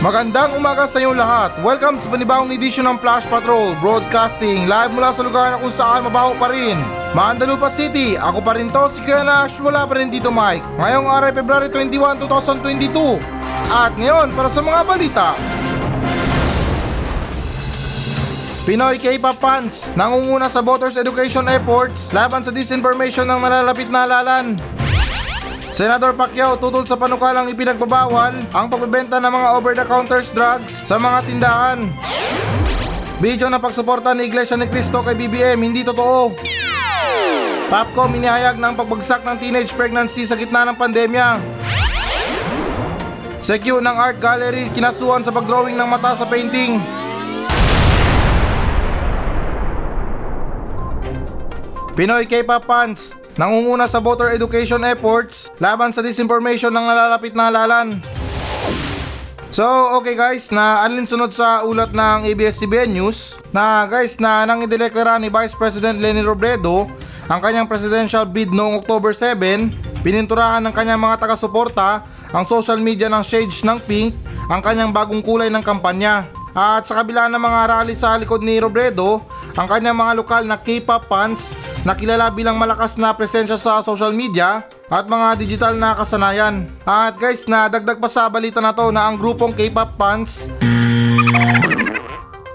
Magandang umaga sa inyong lahat. Welcome sa panibagong edisyon ng Flash Patrol Broadcasting live mula sa lugar na kung saan mabaho pa rin. Mandalupa City, ako pa rin to, si Kuya Nash, wala pa rin dito Mike. Ngayong araw February 21, 2022. At ngayon, para sa mga balita. Pinoy K-pop fans nangunguna sa voters education efforts laban sa disinformation ng nalalapit na halalan. Senador Pacquiao tutol sa panukalang ipinagbabawal ang pagbebenta ng mga over-the-counter drugs sa mga tindahan. Video na pagsuporta ni Iglesia ni Cristo kay BBM hindi totoo. Popcom inihayag ng pagbagsak ng teenage pregnancy sa gitna ng pandemya. Secure ng art gallery kinasuhan sa pagdrawing ng mata sa painting. Pinoy K-pop fans, nangunguna sa voter education efforts laban sa disinformation ng nalalapit na halalan. So, okay guys, na alinsunod sa ulat ng ABS-CBN News na guys na nang ideklara ni Vice President Leni Robredo ang kanyang presidential bid noong October 7, pininturahan ng kanyang mga taga-suporta ang social media ng shades ng pink ang kanyang bagong kulay ng kampanya. At sa kabila ng mga rally sa likod ni Robredo, ang kanyang mga lokal na K-pop fans na kilala bilang malakas na presensya sa social media at mga digital na kasanayan. At guys, na dagdag pa sa balita na to na ang grupong K-pop fans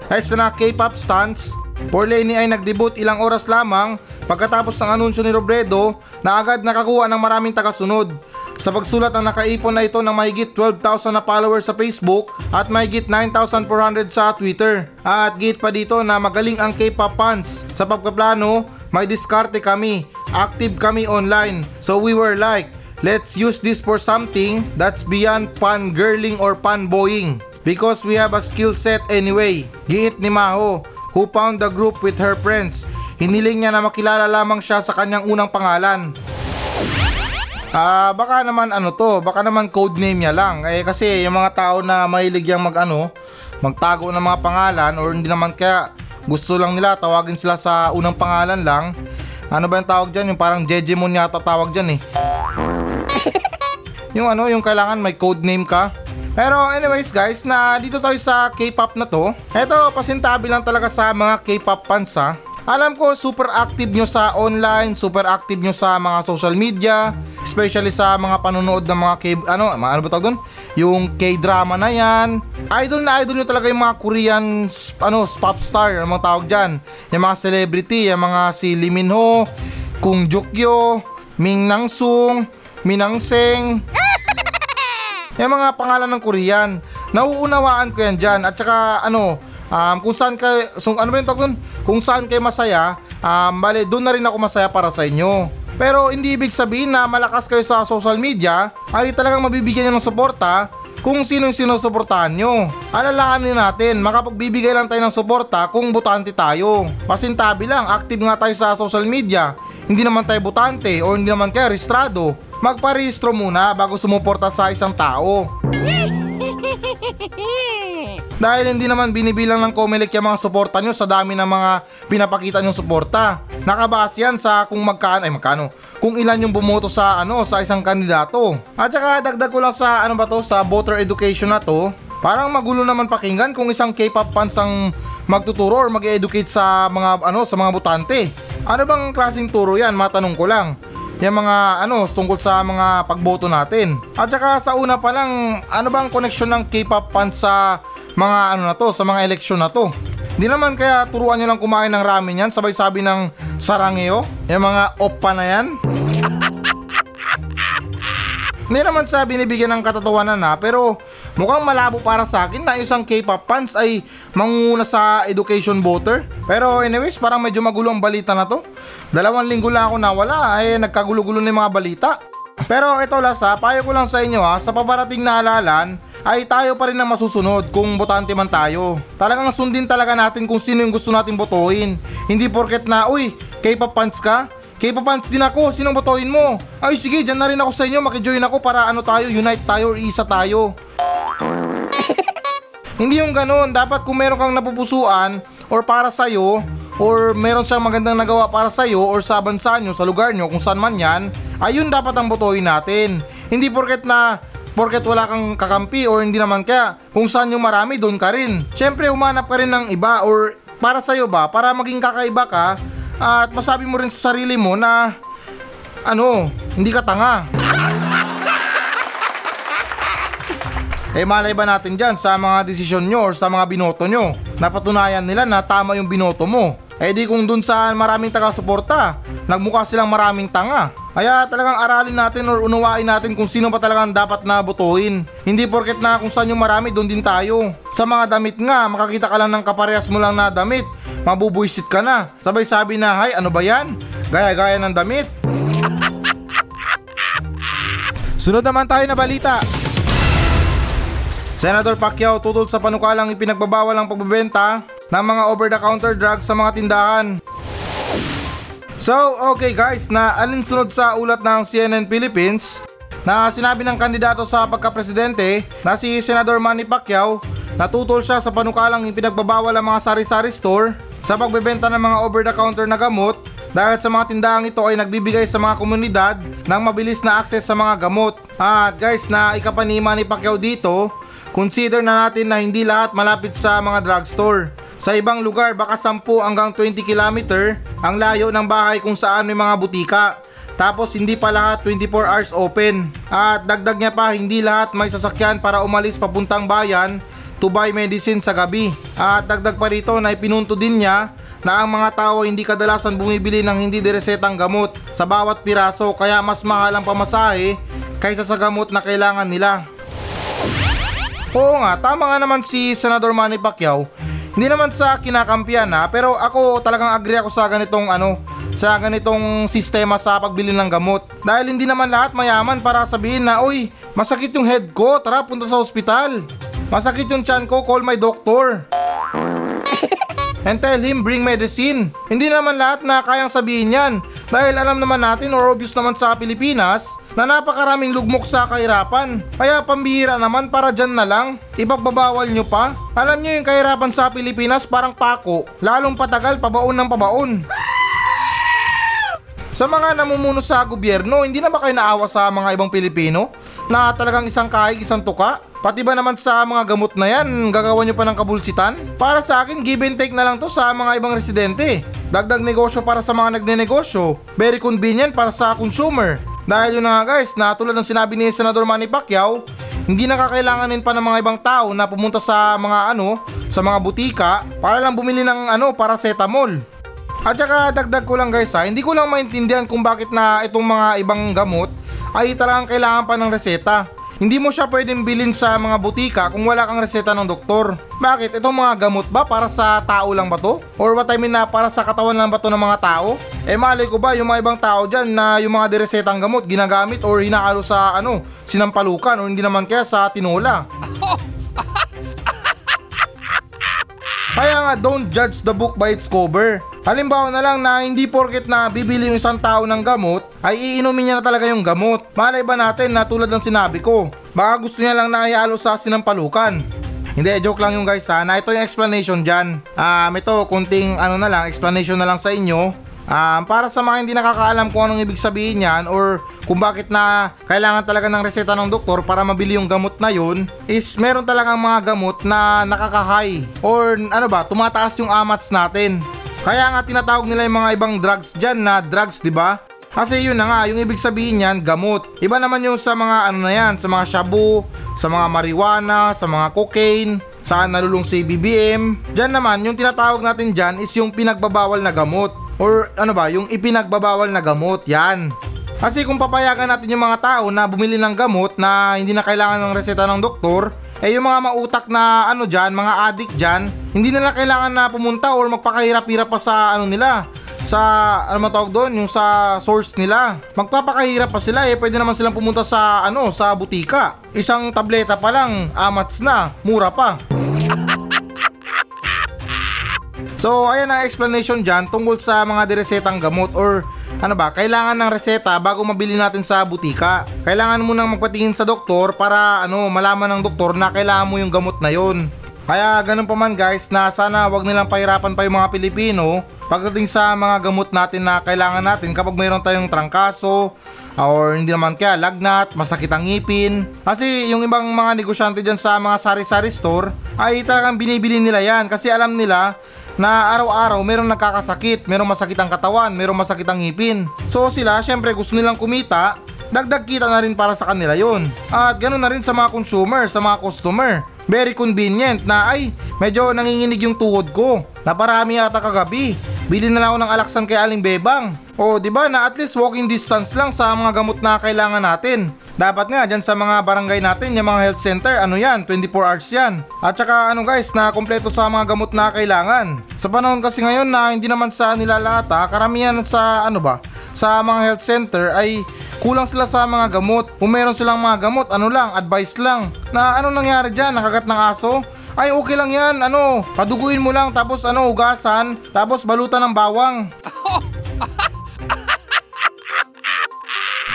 ay na K-pop stans For Lenny ay nagdebut ilang oras lamang pagkatapos ng anunsyo ni Robredo na agad nakakuha ng maraming tagasunod. Sa pagsulat ang nakaipon na ito ng mahigit 12,000 na followers sa Facebook at mahigit 9,400 sa Twitter. At git pa dito na magaling ang K-pop fans. Sa pagkaplano, may diskarte kami, active kami online. So we were like, let's use this for something that's beyond pan-girling or pan-boying. Because we have a skill set anyway. Giit ni Maho, who found the group with her friends. Hiniling niya na makilala lamang siya sa kanyang unang pangalan. Ah, baka naman ano to, baka naman code name niya lang. Eh kasi yung mga tao na mahilig yang mag ano, magtago ng mga pangalan or hindi naman kaya gusto lang nila tawagin sila sa unang pangalan lang. Ano ba yung tawag diyan? Yung parang Jejemon yata tawag diyan eh. yung ano, yung kailangan may code name ka. Pero anyways guys, na dito tayo sa K-pop na to. Ito, pasintabi lang talaga sa mga K-pop fans ha. Alam ko super active nyo sa online, super active nyo sa mga social media, especially sa mga panonood ng mga K ano, mga ano ba tawag doon? Yung K-drama na 'yan. Idol na idol nyo talaga yung mga Korean ano, pop star, ang mga tawag diyan. Yung mga celebrity, yung mga si Lee Min Ho, Kung Jukyo, Ming Nangsung, Minangseng. yung mga pangalan ng Korean. Nauunawaan ko yan dyan. At saka ano, um, kung saan kayo, so, ano ba yung? Kung saan kayo masaya, um, bale, doon na rin ako masaya para sa inyo. Pero hindi ibig sabihin na malakas kayo sa social media ay talagang mabibigyan nyo ng suporta kung sino yung sinusuportahan nyo. Alalahanin natin, makapagbibigay lang tayo ng suporta kung butante tayo. Pasintabi lang, active nga tayo sa social media. Hindi naman tayo butante o hindi naman kayo registrado. Magparehistro muna bago sumuporta sa isang tao. Dahil hindi naman binibilang ng Comelec yung mga suporta nyo sa dami ng mga pinapakita nyong suporta. Nakabase yan sa kung magkano, ay magkano, kung ilan yung bumoto sa ano sa isang kandidato. At saka dagdag ko lang sa ano ba to, sa voter education na to, Parang magulo naman pakinggan kung isang K-pop fans ang magtuturo or mag-educate sa mga ano sa mga botante. Ano bang klaseng turo 'yan? Matanong ko lang. Yung mga ano tungkol sa mga pagboto natin. At saka sa una pa lang, ano bang connection ng K-pop fans sa mga ano na to, sa mga eleksyon na to? Di naman kaya turuan nyo lang kumain ng ramen yan, sabay sabi ng sarangeo, yung mga oppa na yan. Hindi naman sa binibigyan ng katatawanan na pero mukhang malabo para sa akin na isang K-pop fans ay mangunguna sa education voter. Pero anyways, parang medyo magulo ang balita na to. Dalawang linggo lang ako nawala ay nagkagulo-gulo na yung mga balita. Pero ito Lasa, payo ko lang sa inyo ha, sa paparating na halalan ay tayo pa rin ang masusunod kung botante man tayo. Talagang sundin talaga natin kung sino yung gusto natin botohin. Hindi porket na, uy, K-pop fans ka, K-pop din ako, sinong botohin mo? Ay sige, dyan na rin ako sa inyo, makijoin ako para ano tayo, unite tayo or isa tayo. Hindi yung ganun, dapat kung meron kang napupusuan or para sa'yo, or meron siyang magandang nagawa para sa'yo or sa bansa nyo, sa lugar nyo, kung saan man yan, ayun dapat ang botohin natin. Hindi porket na porket wala kang kakampi or hindi naman kaya kung saan yung marami doon ka rin. Syempre umanap ka rin ng iba or para sa'yo ba, para maging kakaiba ka at masabi mo rin sa sarili mo na ano, hindi ka tanga. Eh malay ba natin dyan sa mga desisyon nyo or sa mga binoto nyo? Napatunayan nila na tama yung binoto mo. Eh di kung dun sa maraming taga-suporta, nagmukha silang maraming tanga. Kaya talagang aralin natin or unawain natin kung sino pa talagang dapat na botohin. Hindi porket na kung saan yung marami, doon din tayo. Sa mga damit nga, makakita ka lang ng kaparehas mo lang na damit. Mabubuisit ka na. Sabay sabi na, hay ano ba yan? Gaya-gaya ng damit. Sunod naman tayo na balita. Senator Pacquiao tutol sa panukalang ipinagbabawal ang pagbebenta ng mga over-the-counter drugs sa mga tindahan. So, okay guys, na alinsunod sa ulat ng CNN Philippines na sinabi ng kandidato sa pagkapresidente na si Senador Manny Pacquiao na tutol siya sa panukalang ipinagbabawal ang mga sari-sari store sa pagbebenta ng mga over-the-counter na gamot dahil sa mga tindahang ito ay nagbibigay sa mga komunidad ng mabilis na akses sa mga gamot. At guys, na ikapa ni Pacquiao dito, consider na natin na hindi lahat malapit sa mga drugstore. Sa ibang lugar, baka 10 hanggang 20 km ang layo ng bahay kung saan may mga butika. Tapos hindi pa lahat 24 hours open. At dagdag niya pa, hindi lahat may sasakyan para umalis papuntang bayan to buy medicine sa gabi. At dagdag pa rito na ipinunto din niya na ang mga tao hindi kadalasan bumibili ng hindi diresetang gamot sa bawat piraso kaya mas mahal ang pamasahe kaysa sa gamot na kailangan nila. Oo nga, tama nga naman si Senador Manny Pacquiao. Hindi naman sa kinakampiyan ha, pero ako talagang agree ako sa ganitong ano, sa ganitong sistema sa pagbili ng gamot. Dahil hindi naman lahat mayaman para sabihin na, uy, masakit yung head ko, tara punta sa ospital. Masakit yung chan ko, call my doctor. And tell him bring medicine. Hindi naman lahat na kayang sabihin yan. Dahil alam naman natin or obvious naman sa Pilipinas na napakaraming lugmok sa kahirapan. Kaya pambihira naman para dyan na lang. Ipagbabawal nyo pa. Alam nyo yung kahirapan sa Pilipinas parang pako. Lalong patagal pabaon ng pabaon. Sa mga namumuno sa gobyerno, hindi na ba kayo naawa sa mga ibang Pilipino? Na talagang isang kahig, isang tuka? Pati ba naman sa mga gamot na yan, gagawa nyo pa ng kabulsitan? Para sa akin, give and take na lang to sa mga ibang residente. Dagdag negosyo para sa mga nagne-negosyo. Very convenient para sa consumer. Dahil yun nga guys, na tulad ng sinabi ni Senador Manny Pacquiao, hindi nakakailanganin pa ng mga ibang tao na pumunta sa mga ano, sa mga butika para lang bumili ng ano, paracetamol. At saka dagdag ko lang guys ha, hindi ko lang maintindihan kung bakit na itong mga ibang gamot ay talagang kailangan pa ng reseta. Hindi mo siya pwedeng bilhin sa mga butika kung wala kang reseta ng doktor. Bakit? Itong mga gamot ba para sa tao lang ba to? Or what I mean na para sa katawan lang ba to ng mga tao? Eh malay ko ba yung mga ibang tao dyan na yung mga diresetang gamot ginagamit or hinahalo sa ano, sinampalukan o hindi naman kaya sa tinola. Kaya nga don't judge the book by its cover. Halimbawa na lang na hindi porket na bibili yung isang tao ng gamot ay iinumin niya na talaga yung gamot. Malay ba natin na tulad ng sinabi ko, baka gusto niya lang na ihalo sa sinampalukan. Hindi, joke lang yung guys ha, na ito yung explanation dyan. Um, ito, kunting ano na lang, explanation na lang sa inyo. Um, para sa mga hindi nakakaalam kung anong ibig sabihin yan or kung bakit na kailangan talaga ng reseta ng doktor para mabili yung gamot na yun is meron talagang mga gamot na nakakahay or ano ba, tumataas yung amats natin. Kaya nga tinatawag nila yung mga ibang drugs dyan na drugs, di ba? Kasi yun na nga, yung ibig sabihin yan, gamot. Iba naman yung sa mga ano na yan, sa mga shabu, sa mga marijuana, sa mga cocaine, saan nalulung si BBM. Diyan naman, yung tinatawag natin dyan is yung pinagbabawal na gamot. Or ano ba, yung ipinagbabawal na gamot, yan. Kasi kung papayagan natin yung mga tao na bumili ng gamot na hindi na kailangan ng reseta ng doktor, eh yung mga mautak na ano dyan, mga addict dyan, hindi nila kailangan na pumunta or magpakahirap-hirap pa sa ano nila, sa ano man tawag doon, yung sa source nila. Magpapakahirap pa sila eh, pwede naman silang pumunta sa ano, sa butika. Isang tableta pa lang, amats na, mura pa. So, ayan ang explanation dyan tungkol sa mga diresetang gamot or ano ba, kailangan ng reseta bago mabili natin sa butika. Kailangan mo nang magpatingin sa doktor para ano, malaman ng doktor na kailangan mo yung gamot na yon. Kaya ganun pa man guys na sana wag nilang pahirapan pa yung mga Pilipino pagdating sa mga gamot natin na kailangan natin kapag mayroon tayong trangkaso or hindi naman kaya lagnat, masakit ang ngipin. Kasi yung ibang mga negosyante dyan sa mga sari-sari store ay talagang binibili nila yan kasi alam nila na araw-araw merong nagkakasakit, merong masakit ang katawan, merong masakit ang ngipin. So sila syempre gusto nilang kumita dagdag kita na rin para sa kanila yon. At ganoon na rin sa mga consumer, sa mga customer. Very convenient na ay medyo nanginginig yung tuhod ko. Naparami yata kagabi. Bili na lang ako ng alaksan kay Aling Bebang. O di ba na at least walking distance lang sa mga gamot na kailangan natin. Dapat nga dyan sa mga barangay natin, yung mga health center, ano yan, 24 hours yan. At saka ano guys, na kompleto sa mga gamot na kailangan. Sa panahon kasi ngayon na hindi naman sa nilalata, karamihan sa ano ba, sa mga health center ay kulang sila sa mga gamot. Kung meron silang mga gamot, ano lang, advice lang. Na ano nangyari dyan, nakagat ng aso? Ay okay lang yan, ano, paduguin mo lang tapos ano, ugasan, tapos balutan ng bawang.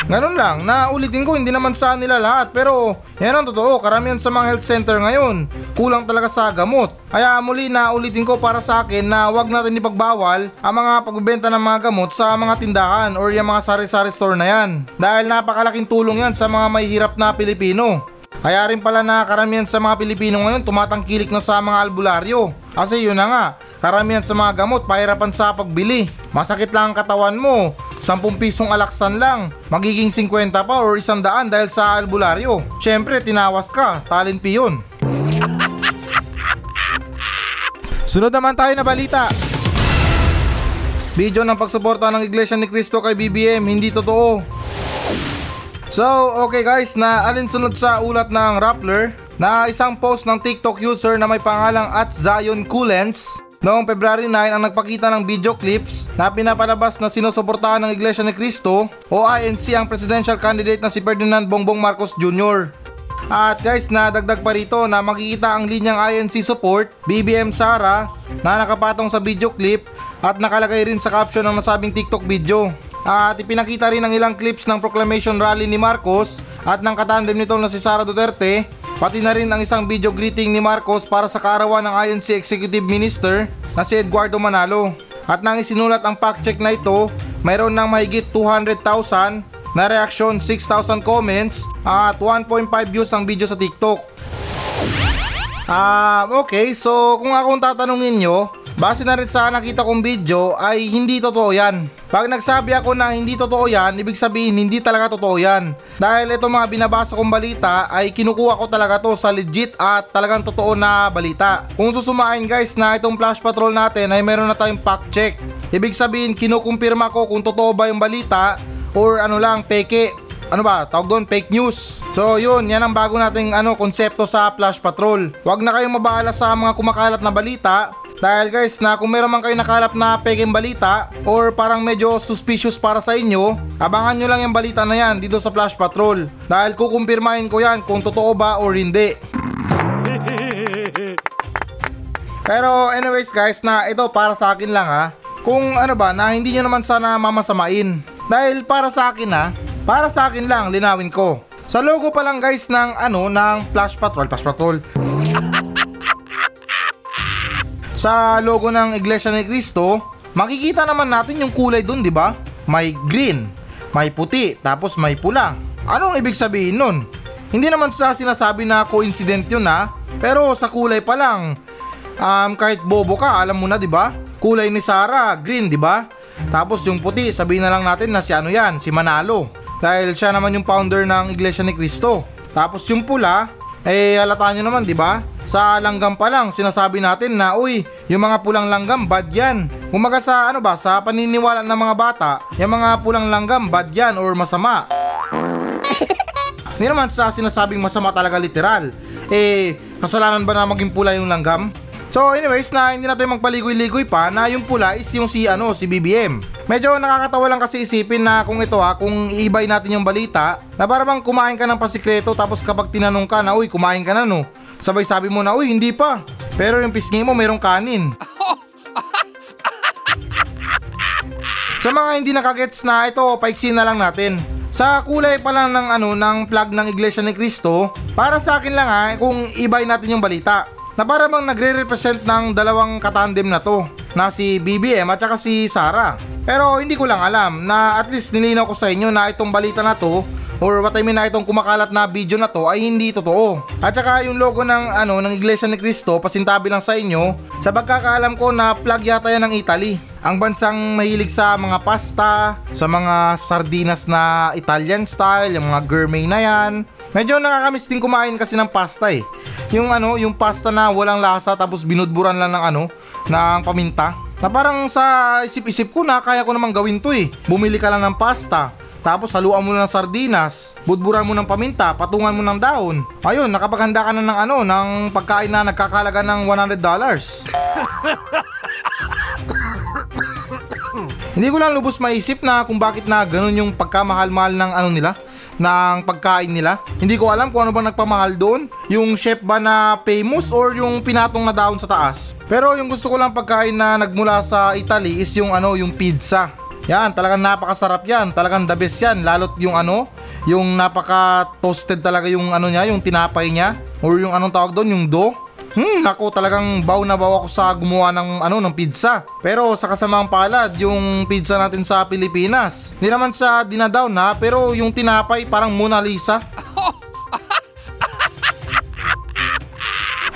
Ganun lang, na ulitin ko hindi naman sa nila lahat pero yan ang totoo, karamihan sa mga health center ngayon, kulang talaga sa gamot. Kaya muli na ulitin ko para sa akin na wag natin ipagbawal ang mga pagbebenta ng mga gamot sa mga tindahan or yung mga sari-sari store na yan. Dahil napakalaking tulong yan sa mga may hirap na Pilipino. Kaya rin pala na karamihan sa mga Pilipino ngayon tumatangkilik na sa mga albularyo. Kasi yun na nga, karamihan sa mga gamot pahirapan sa pagbili. Masakit lang ang katawan mo, 10 pisong alaksan lang, magiging 50 pa or 100 dahil sa albularyo. Syempre, tinawas ka, talent yun. Sunod naman tayo na balita. Video ng pagsuporta ng Iglesia ni Cristo kay BBM hindi totoo. So, okay guys, na alinsunod sa ulat ng Rappler na isang post ng TikTok user na may pangalang at Zion Coolens Noong February 9 ang nagpakita ng video clips na pinapalabas na sinusuportahan ng Iglesia ni Cristo o INC ang presidential candidate na si Ferdinand Bongbong Marcos Jr. At guys, nadagdag pa rito na makikita ang linyang INC support, BBM Sara, na nakapatong sa video clip at nakalagay rin sa caption ng nasabing TikTok video. At ipinakita rin ang ilang clips ng proclamation rally ni Marcos at ng katandem nito na si Sara Duterte Pati na rin ang isang video greeting ni Marcos para sa kaarawan ng INC Executive Minister na si Eduardo Manalo. At nang isinulat ang fact check na ito, mayroon ng mahigit 200,000 na reaction, 6,000 comments at 1.5 views ang video sa TikTok. Ah, uh, okay. So, kung akong tatanungin nyo, Base na rin sa nakita kong video ay hindi totoo yan. Pag nagsabi ako na hindi totoo yan, ibig sabihin hindi talaga totoo yan. Dahil ito mga binabasa kong balita ay kinukuha ko talaga to sa legit at talagang totoo na balita. Kung susumain guys na itong flash patrol natin ay meron na tayong fact check. Ibig sabihin kinukumpirma ko kung totoo ba yung balita or ano lang peke ano ba, tawag doon, fake news. So yun, yan ang bago nating ano, konsepto sa Flash Patrol. Huwag na kayong mabahala sa mga kumakalat na balita dahil guys, na kung meron man kayo nakalap na peking balita or parang medyo suspicious para sa inyo, abangan nyo lang yung balita na yan dito sa Flash Patrol. Dahil kukumpirmahin ko yan kung totoo ba or hindi. Pero anyways guys, na ito para sa akin lang ha. Kung ano ba, na hindi nyo naman sana mamasamain. Dahil para sa akin ha, para sa akin lang, linawin ko. Sa logo pa lang guys ng ano, ng Flash Patrol, Flash Patrol. Sa logo ng Iglesia ni Cristo, makikita naman natin yung kulay dun, di ba? May green, may puti, tapos may pula. Anong ibig sabihin nun? Hindi naman sa sinasabi na coincident yun ha, pero sa kulay pa lang. Um, kahit bobo ka, alam mo na 'di ba? Kulay ni Sara, green 'di ba? Tapos yung puti, sabihin na lang natin na si ano 'yan, si Manalo. Dahil siya naman yung founder ng Iglesia ni Cristo. Tapos yung pula, eh halata nyo naman 'di ba? Sa langgam pa lang, sinasabi natin na uy, yung mga pulang langgam, bad yan. Umaga sa ano ba, sa paniniwala ng mga bata, yung mga pulang langgam, bad yan or masama. Hindi naman sa sinasabing masama talaga literal. Eh, kasalanan ba na maging pula yung langgam? So anyways na hindi natin magpaligoy-ligoy pa na yung pula is yung si ano si BBM. Medyo nakakatawa lang kasi isipin na kung ito ha, kung iibay natin yung balita na para bang kumain ka ng pasikreto tapos kapag tinanong ka na uy kumain ka na no, Sabay sabi mo na, uy, hindi pa. Pero yung pisngi mo mayroong kanin. Sa mga hindi nakagets na ito, paiksin na lang natin. Sa kulay pa lang ng ano ng flag ng Iglesia ni Cristo, para sa akin lang ha, kung ibay natin yung balita. Na para bang nagre-represent ng dalawang katandem na to na si BBM at saka si Sara. Pero hindi ko lang alam na at least nilinaw ko sa inyo na itong balita na to or what I mean na itong kumakalat na video na to ay hindi totoo. At saka yung logo ng ano ng Iglesia ni Cristo pasintabi lang sa inyo sa pagkakaalam ko na plug yata yan ng Italy. Ang bansang mahilig sa mga pasta, sa mga sardinas na Italian style, yung mga gourmet na yan. Medyo nakakamiss din kumain kasi ng pasta eh. Yung ano, yung pasta na walang lasa tapos binudburan lang ng ano, ng paminta. Na parang sa isip-isip ko na kaya ko namang gawin to eh. Bumili ka lang ng pasta, tapos haluan mo ng sardinas, budburan mo ng paminta, patungan mo ng daon. Ayun, nakapaghanda ka na ng ano, ng pagkain na nagkakalaga ng $100. Hindi ko lang lubos maisip na kung bakit na ganun yung pagkamahal-mahal ng ano nila, ng pagkain nila. Hindi ko alam kung ano ba nagpamahal doon. Yung chef ba na famous or yung pinatong na daon sa taas. Pero yung gusto ko lang pagkain na nagmula sa Italy is yung ano, yung pizza. Yan, talagang napakasarap yan. Talagang the best yan. Lalo't yung ano, yung napaka toasted talaga yung ano niya, yung tinapay niya. Or yung anong tawag doon, yung dough. Hmm, ako talagang baw na baw ako sa gumawa ng ano ng pizza. Pero sa kasamang palad, yung pizza natin sa Pilipinas. Hindi naman sa dinadaw na, pero yung tinapay parang Mona Lisa.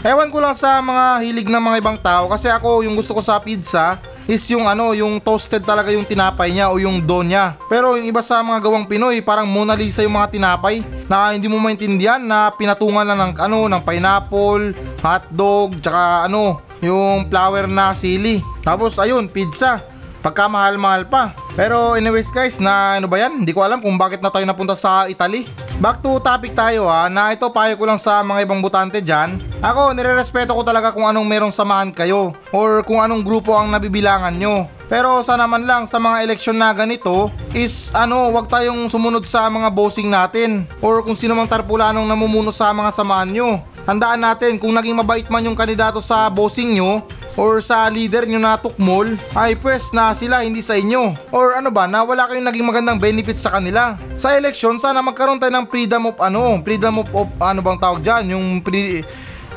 Ewan ko lang sa mga hilig ng mga ibang tao kasi ako yung gusto ko sa pizza is yung ano, yung toasted talaga yung tinapay niya o yung dough niya. Pero yung iba sa mga gawang Pinoy, parang Mona Lisa yung mga tinapay na hindi mo maintindihan na pinatungan lang ng ano, ng pineapple, hotdog, tsaka ano, yung flour na sili. Tapos ayun, pizza. Pagka mahal-mahal pa. Pero anyways guys, na ano ba yan? Hindi ko alam kung bakit na tayo napunta sa Italy. Back to topic tayo ha, na ito payo ko lang sa mga ibang butante dyan. Ako, nirerespeto ko talaga kung anong merong samahan kayo or kung anong grupo ang nabibilangan nyo. Pero sa naman lang sa mga eleksyon na ganito is ano, wag tayong sumunod sa mga bossing natin or kung sino mang tarpulanong namumuno sa mga samahan nyo. Handaan natin kung naging mabait man yung kandidato sa bossing nyo or sa leader nyo na tukmol ay pwes na sila hindi sa inyo. Or ano ba na wala kayong naging magandang benefits sa kanila. Sa eleksyon sana magkaroon tayo ng freedom of ano freedom of, of ano bang tawag dyan? Yung pre,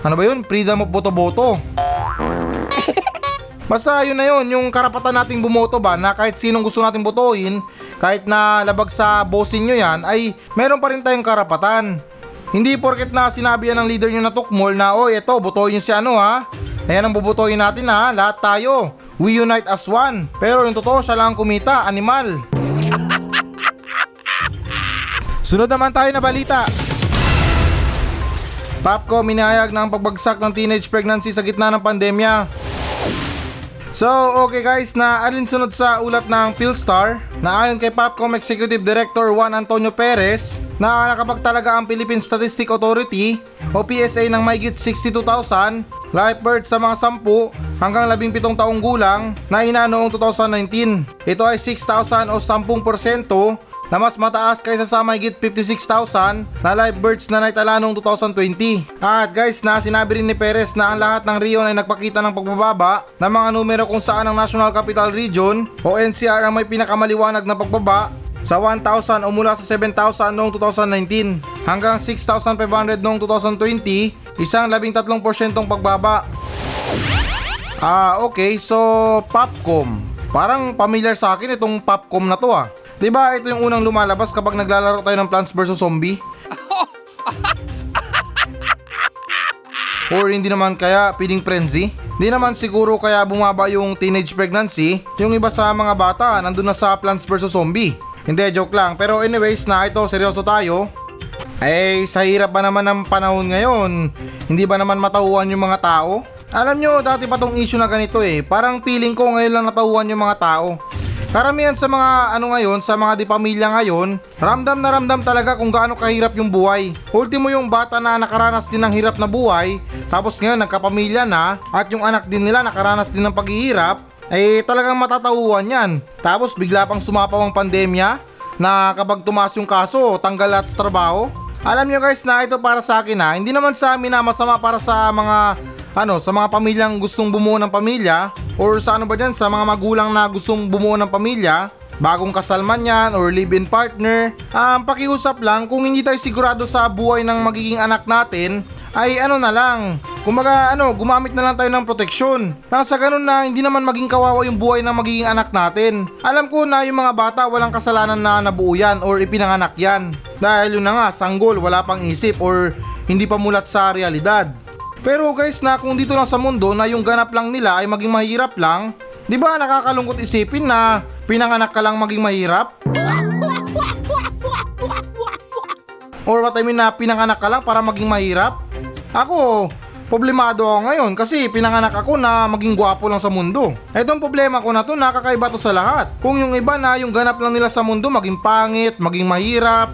ano ba yun? Freedom of boto-boto. Basta yun na yun, yung karapatan nating bumoto ba na kahit sinong gusto nating botohin, kahit na labag sa bossing nyo yan, ay meron pa rin tayong karapatan. Hindi porket na sinabi yan ng leader nyo na tukmol na, oy, eto, botohin nyo si ano ha. Ayan ang bubutohin natin ha, lahat tayo. We unite as one. Pero yung totoo, siya lang ang kumita, animal. Sunod naman tayo na balita. Popco minahayag ng pagbagsak ng teenage pregnancy sa gitna ng pandemya. So, okay guys, na alinsunod sa ulat ng Philstar na ayon kay Popcom Executive Director Juan Antonio Perez na nakapagtalaga ang Philippine Statistic Authority o PSA ng mahigit 62,000 live births sa mga 10 hanggang 17 taong gulang na ina noong 2019. Ito ay 6,000 o 10% na mas mataas kaysa sa mahigit 56,000 na live births na naitala noong 2020. At guys, na sinabi rin ni Perez na ang lahat ng Rio ay nagpakita ng pagbababa ng mga numero kung saan ang National Capital Region o NCR ang may pinakamaliwanag na pagbaba sa 1,000 o mula sa 7,000 noong 2019 hanggang 6,500 noong 2020, isang 13% pagbaba. Ah, okay. So, Popcom. Parang familiar sa akin itong Popcom na to ah. ba ito yung unang lumalabas kapag naglalaro tayo ng Plants vs Zombie? Or hindi naman kaya feeding frenzy? Di naman siguro kaya bumaba yung teenage pregnancy, yung iba sa mga bata nandun na sa Plants vs Zombie. Hindi, joke lang. Pero anyways na ito, seryoso tayo. Eh, sa hirap ba naman ng panahon ngayon? Hindi ba naman matauhan yung mga tao? Alam nyo, dati pa tong issue na ganito eh. Parang feeling ko ngayon lang natauhan yung mga tao. Karamihan sa mga ano ngayon, sa mga di pamilya ngayon, ramdam na ramdam talaga kung gaano kahirap yung buhay. Ultimo yung bata na nakaranas din ng hirap na buhay, tapos ngayon nagkapamilya na, at yung anak din nila nakaranas din ng paghihirap, eh talagang matatauhan yan. Tapos bigla pang sumapaw ang pandemya, na kapag tumaas yung kaso, tanggal lahat sa trabaho. Alam nyo guys na ito para sa akin ha, hindi naman sa amin na masama para sa mga ano, sa mga pamilyang gustong bumuo ng pamilya or sa ano ba dyan, sa mga magulang na gustong bumuo ng pamilya, bagong kasal man yan or live-in partner, um, pakiusap lang kung hindi tayo sigurado sa buhay ng magiging anak natin, ay ano na lang, Kumaga ano, gumamit na lang tayo ng proteksyon. Nang sa ganun na hindi naman maging kawawa yung buhay ng magiging anak natin. Alam ko na yung mga bata walang kasalanan na nabuo yan or ipinanganak yan. Dahil yun na nga, sanggol, wala pang isip or hindi pa mulat sa realidad. Pero guys na kung dito lang sa mundo na yung ganap lang nila ay maging mahirap lang, di ba nakakalungkot isipin na pinanganak ka lang maging mahirap? Or what I mean na pinanganak ka lang para maging mahirap? Ako, problemado ako ngayon kasi pinanganak ako na maging gwapo lang sa mundo. Etong problema ko na to nakakaiba to sa lahat. Kung yung iba na yung ganap lang nila sa mundo maging pangit, maging mahirap,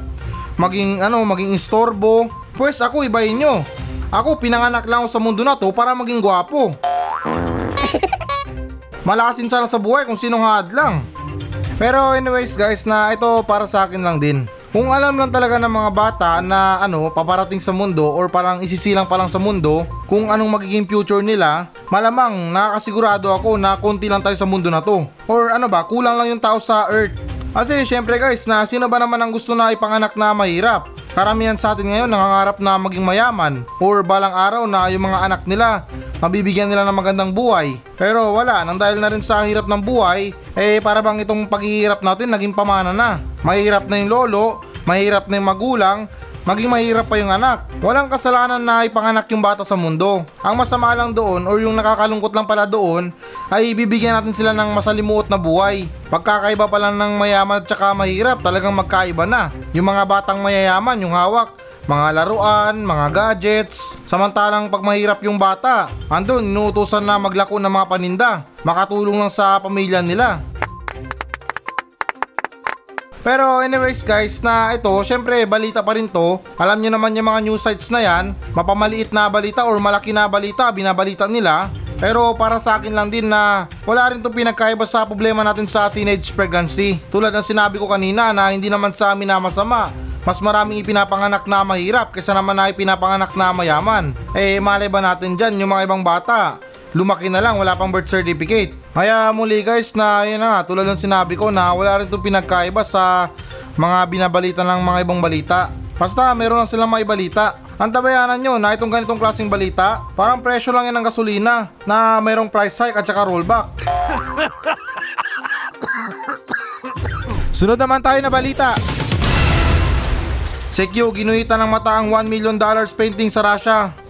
maging ano, maging istorbo, pues ako ibahin nyo. Ako pinanganak lang ako sa mundo na to para maging gwapo. Malakasin sana sa buhay kung sinong hadlang. Pero anyways guys na ito para sa akin lang din. Kung alam lang talaga ng mga bata na ano, paparating sa mundo or parang isisilang pa lang sa mundo kung anong magiging future nila, malamang nakakasigurado ako na konti lang tayo sa mundo na to. Or ano ba, kulang lang yung tao sa earth. Kasi syempre guys, na sino ba naman ang gusto na ipanganak na mahirap? Karamihan sa atin ngayon nangangarap na maging mayaman or balang araw na yung mga anak nila mabibigyan nila ng magandang buhay. Pero wala, nang dahil na rin sa hirap ng buhay, eh para bang itong paghihirap natin naging pamana na. Mahirap na yung lolo, mahirap na yung magulang, maging mahirap pa yung anak. Walang kasalanan na ipanganak yung bata sa mundo. Ang masama lang doon or yung nakakalungkot lang pala doon ay bibigyan natin sila ng masalimuot na buhay. Pagkakaiba pa lang ng mayaman at saka mahirap, talagang magkaiba na. Yung mga batang mayayaman, yung hawak, mga laruan, mga gadgets. Samantalang pag mahirap yung bata, andun inuutosan na maglako ng mga paninda, makatulong lang sa pamilya nila. Pero anyways guys na ito, syempre balita pa rin to. Alam nyo naman yung mga news sites na yan, mapamaliit na balita or malaki na balita, binabalita nila. Pero para sa akin lang din na wala rin itong pinagkaiba sa problema natin sa teenage pregnancy. Tulad ng sinabi ko kanina na hindi naman sa amin na masama. Mas maraming ipinapanganak na mahirap kaysa naman na ipinapanganak na mayaman. Eh malay ba natin dyan yung mga ibang bata? Lumaki na lang, wala pang birth certificate. Kaya muli guys na yun na nga, tulad ng sinabi ko na wala rin itong pinagkaiba sa mga binabalita ng mga ibang balita. Basta meron lang silang mga balita. Ang tabayanan nyo na itong ganitong klaseng balita, parang presyo lang yan ng gasolina na mayroong price hike at saka rollback. Sunod naman tayo na balita. Sekyo, ginuhitan ng mata ang 1 million dollars painting sa Russia.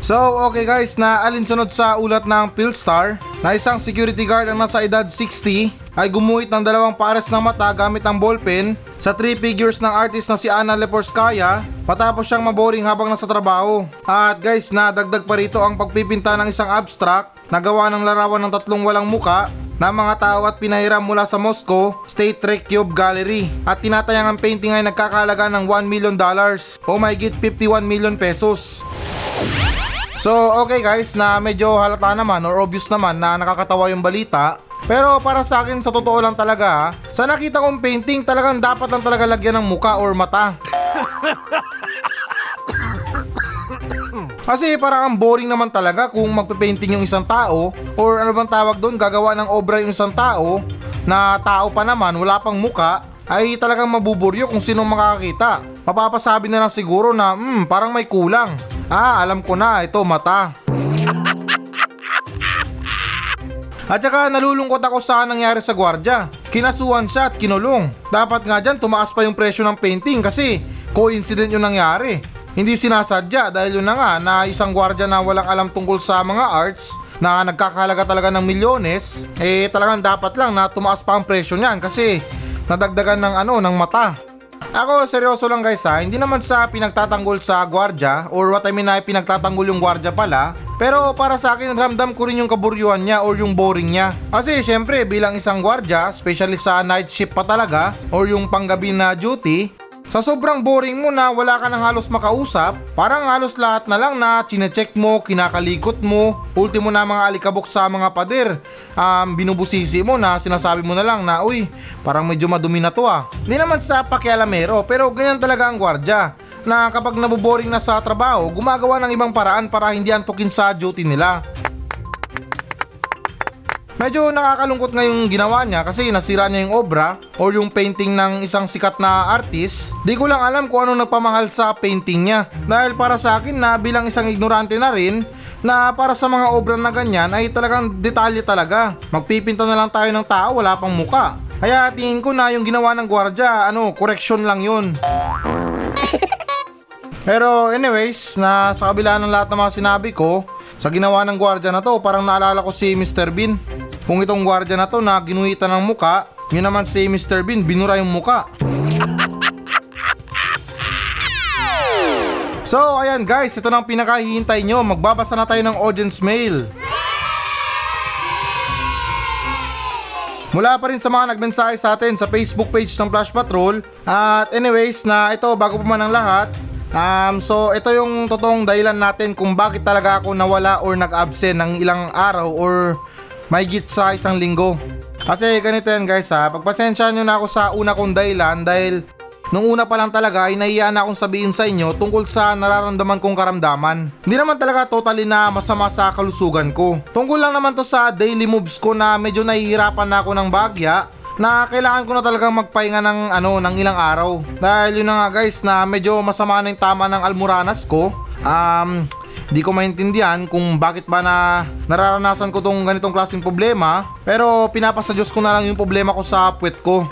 So okay guys, na alinsunod sa ulat ng Philstar na isang security guard ang nasa edad 60 ay gumuhit ng dalawang pares ng mata gamit ang ballpen sa three figures ng artist na si Anna Leporskaya matapos siyang maboring habang nasa trabaho. At guys, nadagdag pa rito ang pagpipinta ng isang abstract na gawa ng larawan ng tatlong walang muka na mga tao at pinahiram mula sa Moscow State Rekyov Gallery at tinatayang ang painting ay nagkakalaga ng 1 million dollars o may 51 million pesos. So okay guys na medyo halata naman or obvious naman na nakakatawa yung balita pero para sa akin sa totoo lang talaga sa nakita kong painting talagang dapat lang talaga lagyan ng muka or mata. Kasi parang ang boring naman talaga kung magpe-painting yung isang tao or ano bang tawag doon gagawa ng obra yung isang tao na tao pa naman wala pang muka ay talagang mabuburyo kung sino makakakita. Mapapasabi na lang siguro na hmm, parang may kulang. Ah, alam ko na, ito mata. At saka nalulungkot ako sa nangyari sa gwardya. Kinasuhan siya at kinulong. Dapat nga dyan tumaas pa yung presyo ng painting kasi coincident yung nangyari. Hindi sinasadya dahil yun na nga na isang gwardya na walang alam tungkol sa mga arts na nagkakahalaga talaga ng milyones, eh talagang dapat lang na tumaas pa ang presyo niyan kasi nadagdagan ng ano ng mata. Ako, seryoso lang guys ha, hindi naman sa pinagtatanggol sa gwardya or what I mean na pinagtatanggol yung gwardya pala. Pero para sa akin, ramdam ko rin yung kaburyuhan niya or yung boring niya. Kasi syempre, bilang isang gwardya, especially sa night shift pa talaga or yung panggabi na duty, sa sobrang boring mo na wala ka nang halos makausap, parang halos lahat na lang na chinecheck mo, kinakalikot mo, ultimo na mga alikabok sa mga pader, um, binubusisi mo na sinasabi mo na lang na uy, parang medyo madumi na to ah. Hindi naman sa pakialamero pero ganyan talaga ang gwardya na kapag nabuboring na sa trabaho, gumagawa ng ibang paraan para hindi antukin sa duty nila. Medyo nakakalungkot nga yung ginawa niya kasi nasira niya yung obra or yung painting ng isang sikat na artist. Di ko lang alam kung anong nagpamahal sa painting niya. Dahil para sa akin na bilang isang ignorante na rin, na para sa mga obra na ganyan ay talagang detalye talaga. Magpipinta na lang tayo ng tao, wala pang muka. Kaya tingin ko na yung ginawa ng gwardya, ano, correction lang yun. Pero anyways, na sa kabila ng lahat ng mga sinabi ko, sa ginawa ng gwardya na to, parang naalala ko si Mr. Bean. Kung itong gwardya na to na ginuhitan ng muka, yun naman si Mr. Bean, binura yung muka. So ayan guys, ito na ang pinakahihintay nyo. Magbabasa na tayo ng audience mail. Mula pa rin sa mga nagmensahe sa atin sa Facebook page ng Flash Patrol. At anyways, na ito bago pa man ang lahat, Um, so ito yung totoong dahilan natin kung bakit talaga ako nawala or nag-absent ng ilang araw or may git sa isang linggo. Kasi ganito yan guys ha, pagpasensya nyo na ako sa una kong dahilan dahil nung una pa lang talaga ay nahiya na akong sabihin sa inyo tungkol sa nararamdaman kong karamdaman. Hindi naman talaga totally na masama sa kalusugan ko. Tungkol lang naman to sa daily moves ko na medyo nahihirapan na ako ng bagya na kailangan ko na talagang magpahinga ng ano ng ilang araw. Dahil yun na nga guys na medyo masama na yung tama ng almuranas ko. Um, Di ko maintindihan kung bakit ba na nararanasan ko tong ganitong klaseng problema pero pinapasa Diyos ko na lang yung problema ko sa puwet ko.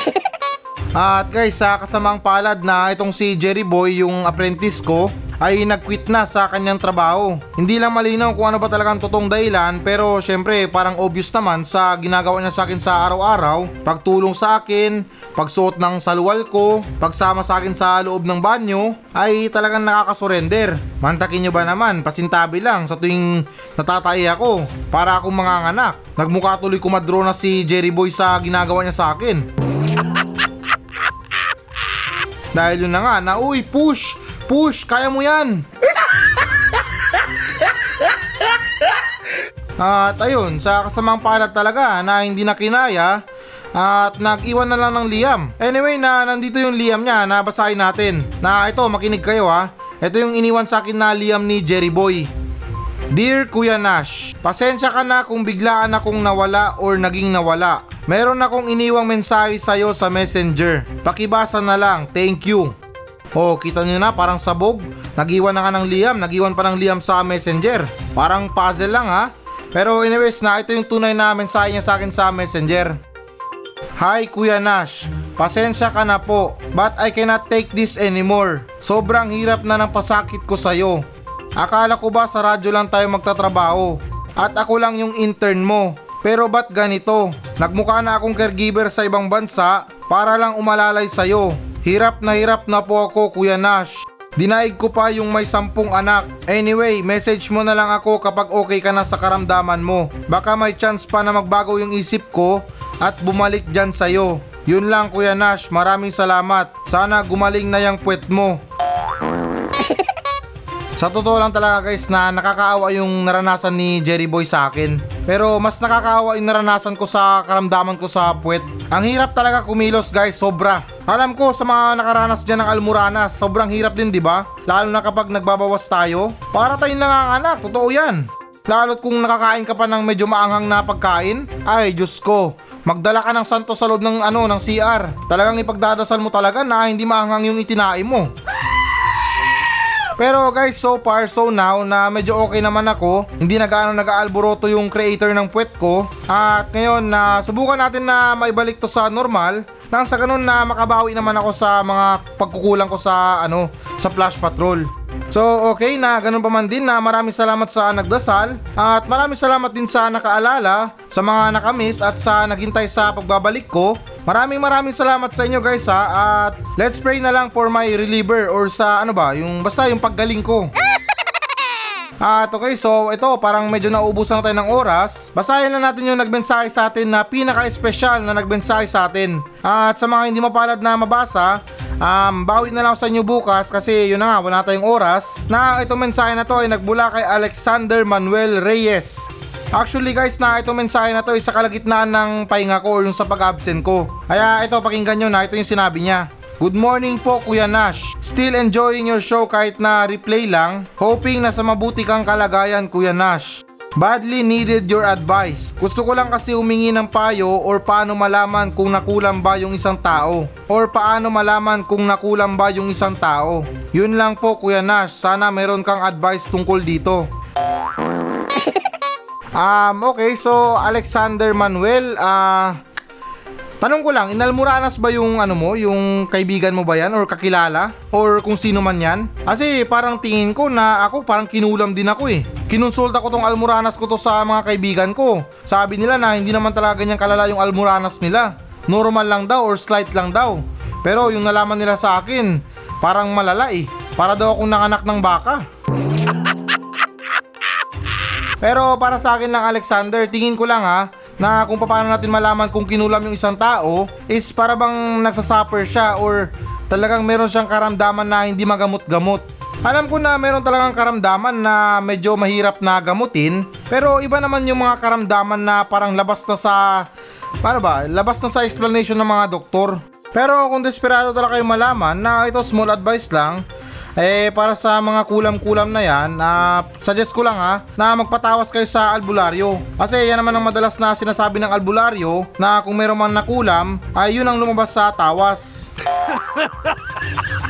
At guys, sa kasamang palad na itong si Jerry Boy, yung apprentice ko, ay nag-quit na sa kanyang trabaho. Hindi lang malinaw kung ano ba talagang totoong dahilan pero syempre parang obvious naman sa ginagawa niya sa akin sa araw-araw, pagtulong sa akin, pagsuot ng saluwal ko, pagsama sa akin sa loob ng banyo, ay talagang nakakasurrender. Mantakin niyo ba naman, pasintabi lang sa tuwing natatay ako para akong mga anak. Nagmukha tuloy kumadro na si Jerry Boy sa ginagawa niya sa akin. Dahil yun na nga na uy push Push, kaya mo yan! At ayun, sa kasamang palad talaga na hindi na kinaya at nag-iwan na lang ng Liam. Anyway na nandito yung Liam niya na basahin natin. Na ito, makinig kayo ha. Ito yung iniwan sa akin na Liam ni Jerry Boy. Dear Kuya Nash, pasensya ka na kung biglaan akong nawala or naging nawala. Meron akong iniwang mensahe sa'yo sa messenger. Pakibasa na lang, thank you. Oh, kita niyo na parang sabog. Nagiwan na nga ng Liam, nagiwan pa ng Liam sa messenger. Parang puzzle lang ha. Pero anyways na ito yung tunay na mensahe niya sa akin sa messenger. Hi Kuya Nash, pasensya ka na po, but I cannot take this anymore. Sobrang hirap na ng pasakit ko sa'yo. Akala ko ba sa radyo lang tayo magtatrabaho? At ako lang yung intern mo. Pero ba't ganito? Nagmukha na akong caregiver sa ibang bansa para lang umalalay sa'yo. Hirap na hirap na po ako Kuya Nash. Dinaig ko pa yung may sampung anak. Anyway, message mo na lang ako kapag okay ka na sa karamdaman mo. Baka may chance pa na magbago yung isip ko at bumalik dyan sa'yo. Yun lang Kuya Nash, maraming salamat. Sana gumaling na yung puwet mo. Sa totoo lang talaga guys na nakakaawa yung naranasan ni Jerry Boy sa akin. Pero mas nakakaawa yung naranasan ko sa karamdaman ko sa puwet. Ang hirap talaga kumilos guys, sobra. Alam ko sa mga nakaranas dyan ng almuranas, sobrang hirap din 'di ba? Lalo na kapag nagbabawas tayo. Para tayong nanganganak, totoo yan. Lalo't kung nakakain ka pa ng medyo maanghang na pagkain, ay Diyos ko, magdala ka ng santo sa loob ng ano ng CR. Talagang ipagdadasal mo talaga na hindi maanghang yung itinaim mo. Pero guys, so far, so now na medyo okay naman ako, hindi na gaano nag-aalboroto yung creator ng puwet ko. At ngayon na subukan natin na maibalik to sa normal, nang sa ganun na makabawi naman ako sa mga pagkukulang ko sa ano, sa Flash Patrol. So okay na. Ganun pa man din na maraming salamat sa nagdasal. At maraming salamat din sa nakaalala, sa mga nakamiss at sa naghintay sa pagbabalik ko Maraming maraming salamat sa inyo guys ha at let's pray na lang for my reliever or sa ano ba, yung basta yung paggaling ko. At okay, so ito parang medyo nauubusan na tayo ng oras. Basahin na natin yung nagmensahe sa atin na pinaka-espesyal na nagmensahe sa atin. At sa mga hindi mapalad na mabasa, um, bawi na lang sa inyo bukas kasi yun na nga, wala tayong oras. Na itong mensahe na to ay nagbula kay Alexander Manuel Reyes. Actually guys na itong mensahe na to ay sa kalagitnaan ng pahinga ko or yung sa pag-absent ko. Kaya ito pakinggan nyo na ito yung sinabi niya. Good morning po Kuya Nash. Still enjoying your show kahit na replay lang. Hoping na sa mabuti kang kalagayan Kuya Nash. Badly needed your advice. Gusto ko lang kasi humingi ng payo or paano malaman kung nakulang ba yung isang tao. Or paano malaman kung nakulang ba yung isang tao. Yun lang po Kuya Nash, sana meron kang advice tungkol dito. Um, okay, so Alexander Manuel, ah... tanong ko lang, inalmuranas ba yung ano mo, yung kaibigan mo ba yan or kakilala or kung sino man yan? Kasi parang tingin ko na ako parang kinulam din ako eh. Kinonsulta ko tong almuranas ko to sa mga kaibigan ko. Sabi nila na hindi naman talaga ganyan kalala yung almuranas nila. Normal lang daw or slight lang daw. Pero yung nalaman nila sa akin, parang malala eh. Para daw akong nanganak ng baka. Pero para sa akin lang Alexander, tingin ko lang ha, na kung paano natin malaman kung kinulam yung isang tao is para bang nagsasuffer siya or talagang meron siyang karamdaman na hindi magamot-gamot. Alam ko na meron talagang karamdaman na medyo mahirap na gamutin, pero iba naman yung mga karamdaman na parang labas na sa, paano ba, labas na sa explanation ng mga doktor. Pero kung desperado talaga kayo malaman na ito small advice lang, eh para sa mga kulam-kulam na yan, na suggest ko lang ha, na magpatawas kayo sa albularyo. Kasi yan naman ang madalas na sinasabi ng albularyo na kung meron man nakulam, ay yun ang lumabas sa tawas.